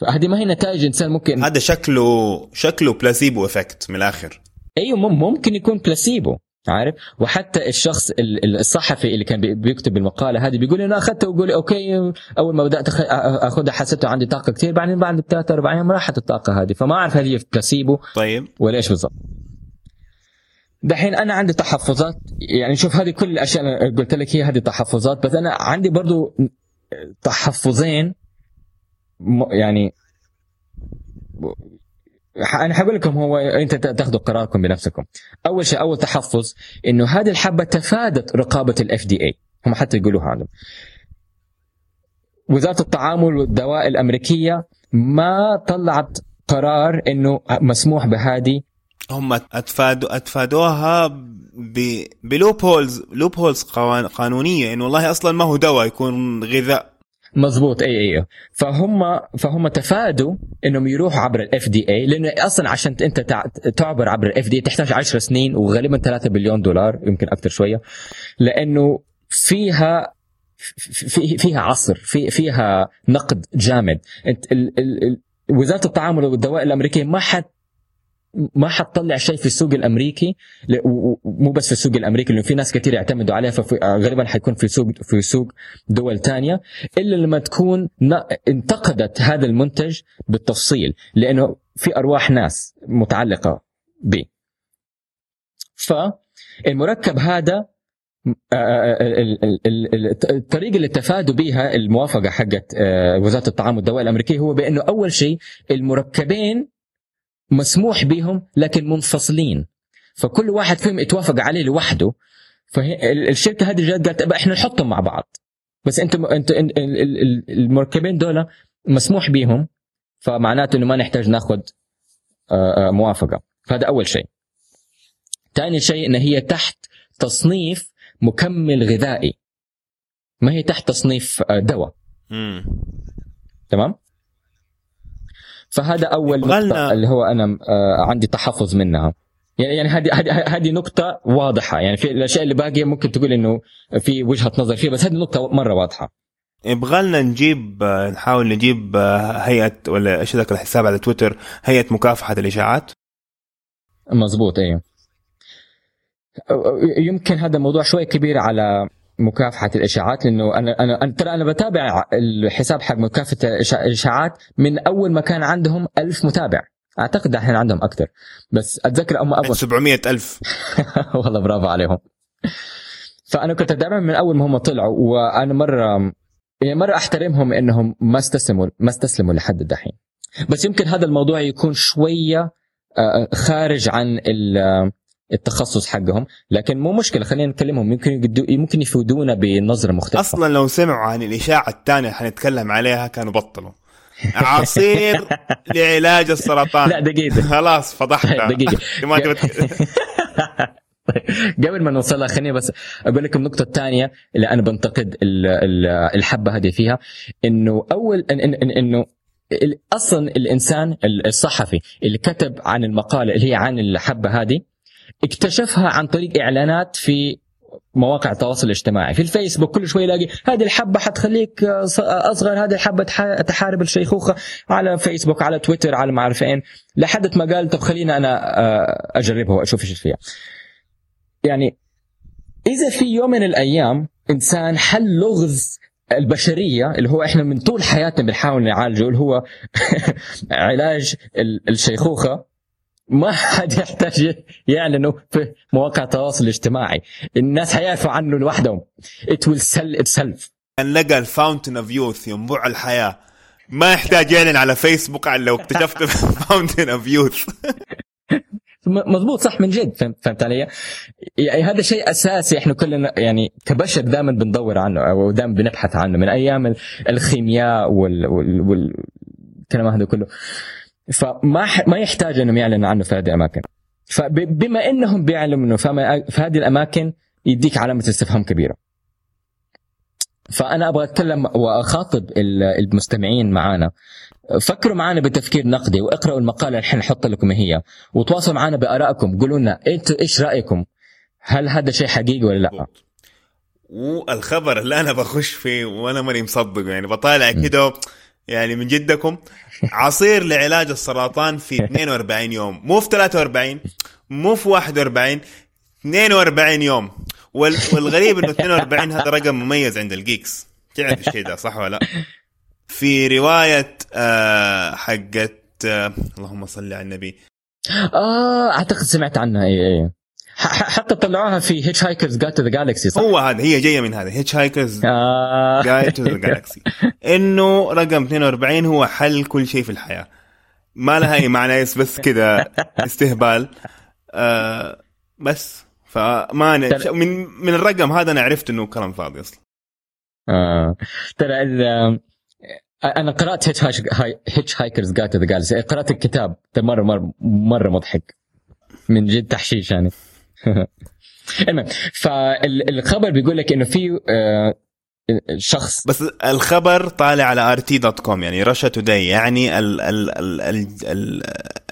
هذه ما هي نتائج إنسان ممكن هذا شكله شكله placebo effect من الآخر. أيوه مم- ممكن يكون بلاسيبو عارف؟ وحتى الشخص ال- ال- الصحفي اللي كان بي- بيكتب المقالة هذه بيقول أنا اخذتها ويقول okay أول ما بدأت أخذها حسيت عندي طاقة كثير بعدين بعد ثلاث أربع أيام راحت الطاقة هذه فما أعرف هل هي بلاسيبو طيب. ولا إيش بالضبط. دحين أنا عندي تحفظات يعني شوف هذه كل الأشياء اللي قلت لك هي هذه تحفظات بس أنا عندي برضو تحفظين يعني أنا حقول لكم هو أنت تاخذوا قراركم بنفسكم. أول شيء أول تحفظ إنه هذه الحبة تفادت رقابة ال FDA هم حتى يقولوها عندهم وزارة الطعام والدواء الأمريكية ما طلعت قرار إنه مسموح بهذه. هم اتفادوا أتفادوها ب ب loopholes loopholes قوان- قانونية إنه والله أصلا ما هو دواء يكون غذاء. مزبوط اي اي فهم فهم تفادوا إنهم يروحوا عبر ال FDA لأنه أصلا عشان أنت تع- تعبر عبر ال FDA تحتاج 10 سنين وغالبا 3 بليون دولار يمكن أكثر شوية لأنه فيها في فيها عصر في فيها نقد جامد. إنت ال ال ال وزارة الطعام والدواء الأمريكية ما حت ما حتطلع شيء في السوق الأمريكي ل- و- ومو بس في السوق الأمريكي لأنه في ناس كثير يعتمدوا عليها فغالبا حيكون في سوق في سوق دول تانية إلا لما تكون انتقدت هذا المنتج بالتفصيل لأنه في أرواح ناس متعلقة به. فالمركب هذا آه، آه، ال- ال- ال- ال- الطريقة اللي تفادوا بها الموافقة حقت آه، وزارة الطعام والدواء الأمريكية هو بأنه أول شيء المركبين مسموح بهم لكن منفصلين. فكل واحد فيهم يتوافق عليه لوحده. فالشركه هذه جات قالت "أبا إحنا نحطهم مع بعض. بس أنتم انت ال- ال- ال- المركبين دول مسموح بهم فمعناته إنه ما نحتاج ناخذ آه، آه، موافقة. فهذا أول شيء. ثاني شيء ان هي تحت تصنيف مكمل غذائي. ما هي تحت تصنيف آه، دواء. تمام؟ فهذا أول نقطة اللي هو أنا آه، عندي تحفظ منها. يعني يعني هذه هذه هذه نقطة واضحة. يعني في الأشياء اللي باقية ممكن تقول إنه في وجهة نظر فيها بس هذه نقطة مرة واضحة. يبغى لنا نجيب نحاول نجيب آه، هيئة ولا إيش ذاك الحساب على تويتر هيئة مكافحة الإشاعات. مزبوط أيوه يمكن هذا الموضوع شوي كبير على مكافحة الإشاعات لأنه أنا أنا أنا- ترى أنا بتابع الحساب حق مكافحة الإشاع- الإشاعات من أول ما كان عندهم ألف متابع. أعتقد الحين عندهم أكثر. بس أتذكر هم اول 700 ألف. والله برافو عليهم. فأنا كنت اتابعهم من أول ما هم طلعوا وأنا مرة يعني مرة أحترمهم إنهم ما استسلموا ما استسلموا لحد الدحين. بس يمكن هذا الموضوع يكون شوية آه، خارج عن التخصص حقهم لكن مو مشكلة خلينا نكلمهم. يمكن ممكن يفيدونا بنظرة مختلفة. أصلا لو سمعوا عن الإشاعة الثانية حنتكلم عليها كانوا بطلوا. عصير لعلاج السرطان. لا دقيقة. خلاص فضحتها دقيقة. قبل ما نوصلها خليني بس أقول لك النقطة الثانية اللي أنا بنتقد الحبة هذه فيها. إنه أول إنه أصلا الإنسان الصحفي اللي كتب عن المقالة اللي هي عن الحبة هذه اكتشفها عن طريق إعلانات في مواقع التواصل الاجتماعي. في الفيسبوك كل شوي يلاقي هذه الحبة حتخليك أصغر هذه الحبة تحارب الشيخوخة على فيسبوك على تويتر على ما أعرف فين لحد ما قال طب خلينا أنا آه، أجربها وأشوف إيش فيها. يعني إذا في يوم من الأيام إنسان حل لغز البشرية اللي هو إحنا من طول حياتنا بنحاول نعالجه اللي هو علاج الشيخوخة ما حد يحتاج يعلنوا في مواقع التواصل الاجتماعي. الناس حيعرفوا عنه لوحدهم. It will sell itself. أن لقى ال fountain of youth ينبوع الحياة. ما يحتاج يعلن على فيسبوك لو اكتشفت fountain of youth مضبوط صح من جد. فهمت علي؟ يعني هذا شيء أساسي إحنا كلنا يعني كبشر دائما بندور عنه أو دائما بنبحث عنه. من أيام الخيمياء وال, وال... والكلام هذا كله. فما ما يحتاج أنهم يعلنوا عنه في هذه الأماكن. فبما إنهم بيعلنوا في هذه الأماكن يديك علامة استفهام كبيرة. فأنا أبغى أتكلم وأخاطب المستمعين معانا. فكروا معنا بتفكير نقدي واقرأوا المقالة اللي حنحط لكم هي. وتواصلوا معنا بآرائكم. قولوا لنا أنتوا إيش رأيكم؟ هل هذا شيء حقيقي ولا لا؟ والخبر اللي أنا بخش فيه وأنا ماني مصدق يعني بطالع كده يعني من جدكم. عصير لعلاج السرطان في 42 يوم مو في 43 مو في 41 42 يوم. والغريب إنه 42 هذا رقم مميز عند ال geeks. تعرف الشيء ده صح ولا لا؟ في رواية آه حقت آه اللهم صل على النبي. آه أعتقد سمعت عنها اي اي حتى طلعوها في Hitchhiker's Guide to the Galaxy صح؟ هو هذا هي جاية من هذا Hitchhiker's Guide to the Galaxy إنه رقم 42 هو حل كل شيء في الحياة. ما لها أي معنى بس كذا استهبال. آه بس. فما من من الرقم هذا أنا عرفت إنه كلام فاضي أصلا. آه. ترى أنا قرأت Hitch- Hitchhiker's Guide to the Galaxy قرأت الكتاب مره مره مرة مضحك. من جد تحشيش يعني. المهم فالخبر بيقول لك إنه في آه، شخص بس الخبر طالع على RT dot com يعني Russia Today يعني ال ال ال ال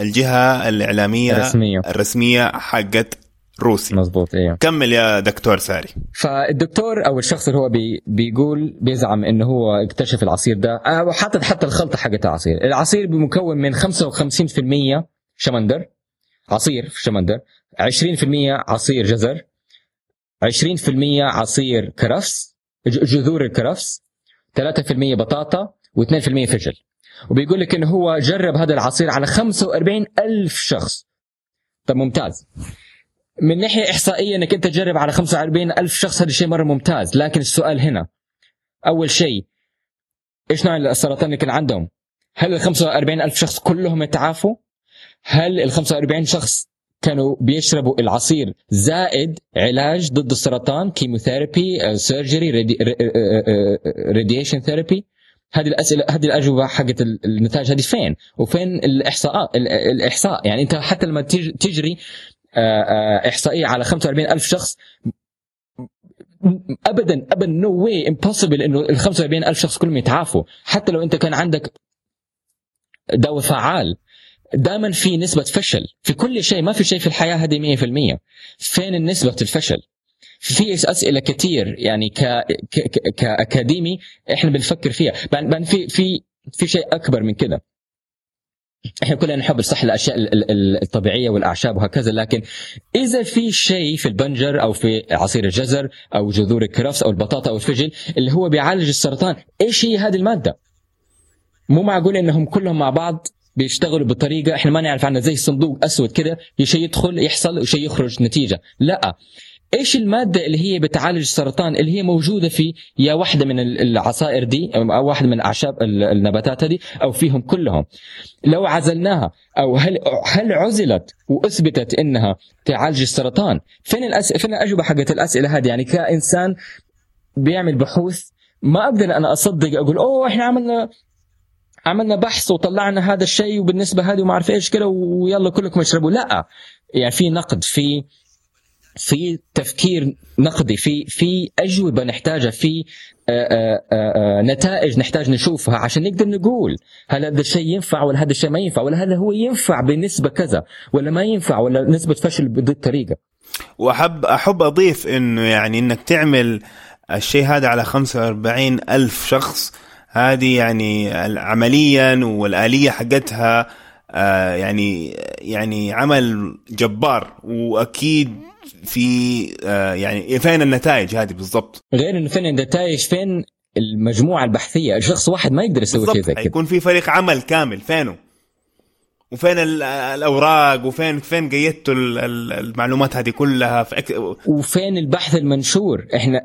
الجهة الإعلامية الرسمية. الرسمية حقت روسي مزبوط أيوه كمل يا دكتور ساري. فالدكتور أو الشخص اللي هو بي بيقول بيزعم إنه هو اكتشف العصير ده وحاطط حتى الخلطة حقت العصير. العصير بمكون من 55% شمندر عصير في شمندر 20% عصير جزر 20% عصير كرفس جذور الكرفس 3% بطاطا و2% فجل. وبيقول لك إنه هو جرب هذا العصير على 45 ألف شخص. طب ممتاز. من ناحية إحصائية أنك أنت تجرب على 45 ألف شخص هذا شيء مرة ممتاز. لكن السؤال هنا أول شيء إيش نوع السرطان اللي كان عندهم؟ هل ال 45 ألف شخص كلهم يتعافوا؟ هل ال 45 شخص كانوا بيشربوا العصير. زائد علاج ضد السرطان chemotherapy surgery radiation therapy هذه الأسئلة هذه الأجوبة حقت النتائج. هذه فين؟ وفين الإحصاءات؟ الإحصاء. يعني أنت حتى لما تجري آه، آه، إحصائية على 45 ألف شخص ابدا ابدا no way impossible إنه ال 45 ألف شخص كلهم يتعافوا. حتى لو أنت كان عندك دواء فعال. دائما في نسبة فشل. في كل شيء ما في شيء في الحياة هذه 100% فين النسبة الفشل؟ في أسئلة كثير يعني ك... ك... كأكاديمي إحنا بنفكر فيها. بعدين في في في شيء أكبر من كده. إحنا كلنا نحب صح الأشياء الطبيعية والأعشاب وهكذا لكن إذا في شيء في البنجر أو في عصير الجزر أو جذور الكرفس أو البطاطا أو الفجل اللي هو بيعالج السرطان إيش هي هذه المادة؟ مو معقول إنهم كلهم مع بعض بيشتغلوا بطريقة إحنا ما نعرف عنها زي صندوق أسود كده شيء يدخل يحصل وشيء يخرج نتيجة. لا. إيش المادة اللي هي بتعالج السرطان اللي هي موجودة في يا واحدة من العصائر دي أو واحدة من أعشاب النباتات هذه أو فيهم كلهم؟ لو عزلناها أو هل هل عزلت وأثبتت إنها تعالج السرطان فين الأس... فين الأجوبة حقت الأسئلة هذه؟ يعني كإنسان بيعمل بحوث ما أقدر أنا أصدق أقول أوه إحنا عملنا عملنا بحث وطلعنا هذا الشيء وبالنسبة هذه وما أعرف إيش كده ويلا كلكم اشربوا. لا يعني في نقد في في تفكير نقدي في في أجوبة نحتاجها في آآ آآ آآ نتائج نحتاج نشوفها عشان نقدر نقول هل هذا الشيء ينفع ولا هذا الشيء ما ينفع ولا هذا هو ينفع بنسبة كذا ولا ما ينفع ولا نسبة فشل بهذه الطريقة. وأحب أحب أضيف إنه يعني إنك تعمل الشيء هذا على 45 ألف شخص هذه يعني عمليا والآلية حقتها آه يعني يعني عمل جبار وأكيد في آه يعني فين النتائج هذه بالضبط؟ غير إنه فين النتائج فين المجموعة البحثية؟ شخص واحد ما يقدر يسوي شيء زي كذا. يكون في فريق عمل كامل فينه؟ وفين الأوراق؟ وفين فين قيدتوا المعلومات هذه كلها؟ وفين البحث المنشور؟ إحنا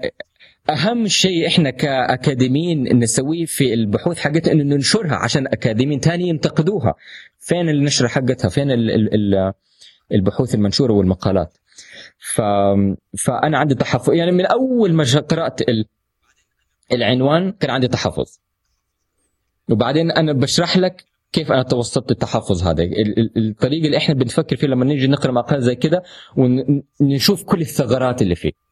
أهم شيء إحنا كأكاديميين نسويه في البحوث حقتنا إنه ننشرها عشان أكاديميين ثاني ينتقدوها. فين النشر حقتها؟ فين البحوث المنشورة والمقالات؟ ف... فأنا عندي تحفظ. يعني من أول ما قرأت ال... العنوان كان عندي تحفظ. وبعدين أنا بشرح لك كيف أنا توصلت التحفظ هذا. الطريقة اللي إحنا بنفكر فيه لما نيجي نقرأ مقال زي كده ونشوف كل الثغرات اللي فيه.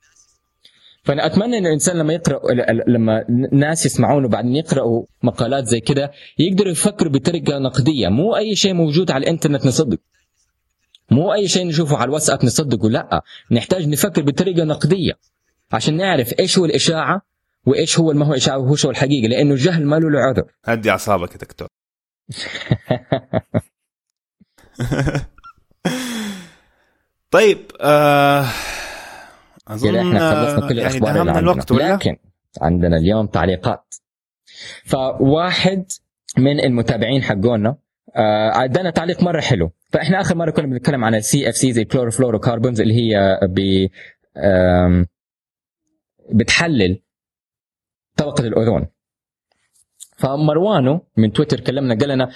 فأنا أتمنى إن الإنسان لما يقرأ لما ناس يسمعون وبعدين يقرأوا مقالات زي كده يقدروا يفكروا بطريقة نقدية. مو أي شيء موجود على الإنترنت نصدق. مو أي شيء نشوفه على الواتساب نصدقه لا. نحتاج نفكر بطريقة نقدية عشان نعرف إيش هو الإشاعة وإيش هو ما هو إشاعة وهو الحقيقة لأنه الجهل ما له عذر. هدي أعصابك يا دكتور. طيب آه أظن إحنا خلصنا كل الأخبار يعني اللي عندنا. الوقت ولا؟ لكن عندنا اليوم تعليقات. فواحد من المتابعين حقونا آه عدنا تعليق مرة حلو. فإحنا آخر مرة كنا بنتكلم عن ال CFCs chlorofluorocarbons اللي هي ب بتحلل طبقة الاوزون فمروانو من تويتر كلمنا قال لنا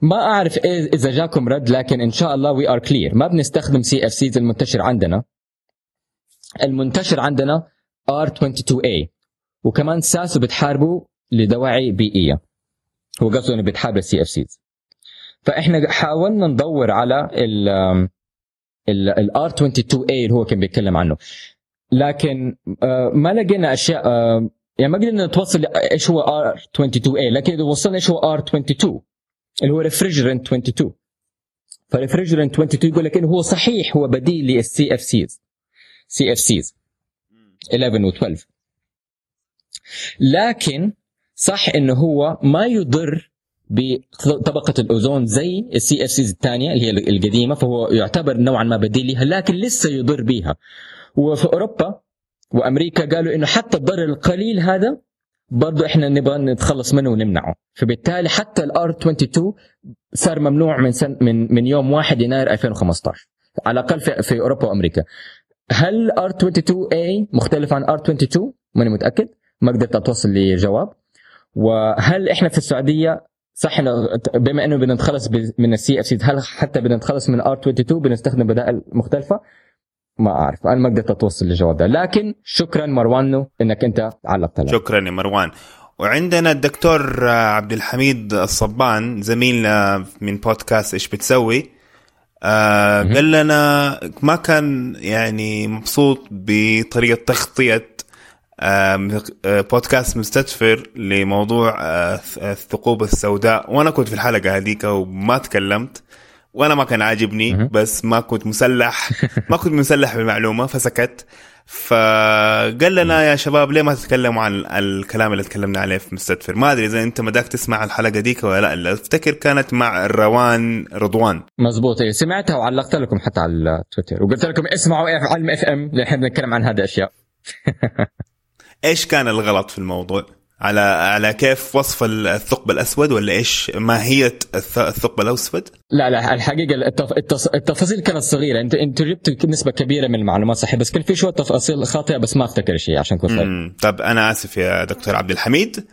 ما أعرف إذا جاكم رد لكن إن شاء الله we are clear ما بنستخدم CFCs المنتشر عندنا. المنتشر عندنا R22A وكمان SASO بتحاربوا لدواعي بيئيه هو قصده إنه بتحارب ال CFCs فإحنا حاولنا ندور على ال ال R22A اللي هو كان بيتكلم عنه. لكن آه، ما لقينا أشياء آه، يعني ما قدرنا نتوصل إيش هو R22A لكن وصلنا إيش هو R22 اللي هو refrigerant 22 ف refrigerant 22 يقول لك إنه هو صحيح هو بديل لل CFCs CFCs 11 و12 لكن صح إنه هو ما يضر بطبقة الأوزون زي ال CFCs الثانية اللي هي القديمة فهو يعتبر نوعا ما بديل لها لكن لسه يضر بها وفي أوروبا وأمريكا قالوا إنه حتى الضرر القليل هذا برضو إحنا نبغى نتخلص منه ونمنعه. فبالتالي حتى ال R22 صار ممنوع من سن من من يوم 1 يناير 2015 على الأقل في, في أوروبا وأمريكا. هل R22A مختلف عن R22 ماني متأكد. ما قدرت أتوصل لجواب. وهل إحنا في السعودية؟ صح بما إنه بنتخلص من ال CFC هل حتى بنتخلص من R22 بنستخدم بدائل مختلفة؟ ما أعرف. أنا ما قدرت أتوصل للجواب ده. لكن شكرا مروان إنك أنت علقت لنا. شكرا يا مروان. وعندنا الدكتور عبد الحميد الصبان زميلنا من بودكاست إيش بتسوي؟ آه قال لنا ما كان يعني مبسوط بطريقة تغطية آه بودكاست مستدفر لموضوع آه الثقوب السوداء. وأنا كنت في الحلقة هذيك وما تكلمت وأنا ما كان عاجبني بس ما كنت مسلح. ما كنت مسلح بالمعلومه فسكت. فقال لنا يا شباب ليه ما تتكلموا عن الكلام اللي تكلمنا عليه في مستدفر؟ ما أدري إذا أنت مداك تسمع الحلقة ديك ولا لأ أفتكر كانت مع الروان رضوان. مزبوط. إيه سمعتها وعلقت لكم حتى على تويتر وقلت لكم اسمعوا إيه علم إف إم إحنا بنتكلم عن هذه الاشياء إيش كان الغلط في الموضوع؟ على على كيف وصف الثقب الأسود ولا إيش؟ ماهيه الثقب الأسود؟ لا لا الحقيقة التف... التفاصيل كانت صغيرة. انت أنت جبت نسبة كبيرة من المعلومات صحيح بس كان في شوية تفاصيل خاطئة بس ما أفتكر شيء عشان كنت طب أنا آسف يا دكتور عبد الحميد.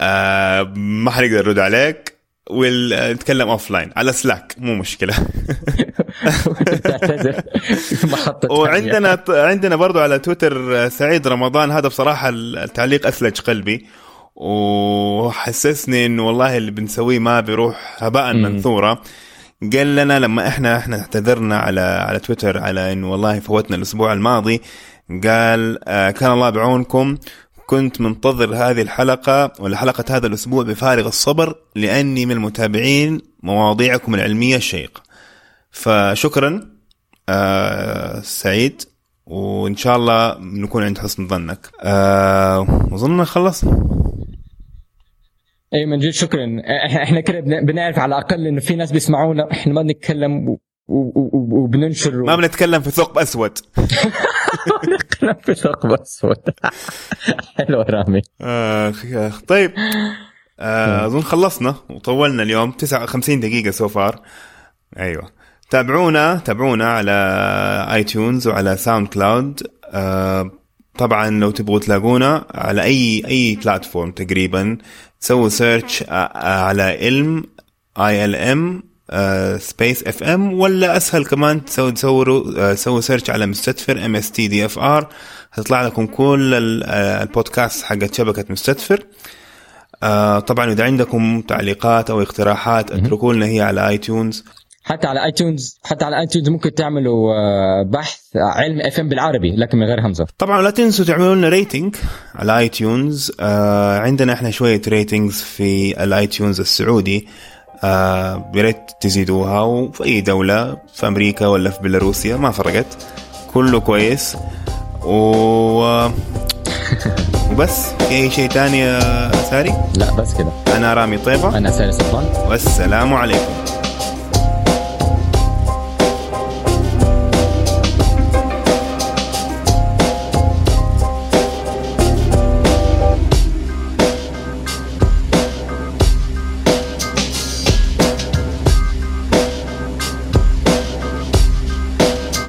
آه ما حنقدر نرد عليك. ونتكلم offline على سلاك مو مشكلة. وعندنا عندنا برضو على تويتر سعيد رمضان. هذا بصراحة التعليق أثلج قلبي. وحسسني إنه والله اللي بنسويه ما بيروح. هباء منثورا قال لنا لما إحنا إحنا اعتذرنا على على تويتر على إنه والله فوتنا الأسبوع الماضي. قال آه كان الله بعونكم. كنت منتظر هذه الحلقة ولا حلقة هذا الأسبوع بفارغ الصبر لأني من المتابعين مواضيعكم العلمية الشيقة فشكرا آه سعيد وإن شاء الله نكون عند حسن ظنك. آه خلصنا. أي من جد شكرا. إحنا كده بنعرف على الأقل إنه في ناس بيسمعونا إحنا ما بنتكلم وبننشر. ما بنتكلم في ثقب أسود. في ثقب اسود حلو رامي. آه طيب. آه، أظن خلصنا وطولنا اليوم. 59 دقيقة so far أيوه. تابعونا تابعونا على iTunes وعلى SoundCloud آه طبعا لو تبغوا تلاقونا على أي أي platform تقريبا. سووا search على علم ILM space FM ولا أسهل كمان تسوي تسووا سووا search على مستدفر ام اس تي دي اف ار هتطلع لكم كل البودكاست حقت شبكة مستدفر. آه طبعا إذا عندكم تعليقات أو اقتراحات اتركوا لنا هي على iTunes حتى على iTunes حتى على iTunes ممكن تعملوا بحث علم اف ام بالعربي لكن من غير همزة. طبعا لا تنسوا تعملوا لنا rating على iTunes آه عندنا إحنا شوية ratings في ال iTunes السعودي. آه يا ريت تزيدوها. وفي اي دولة في أمريكا ولا في بيلاروسيا ما فرقت. كله كويس. و وبس. في أي شيء ثاني يا ساري؟ لا بس كده. أنا رامي طيبة. أنا ساري صفان والسلام عليكم.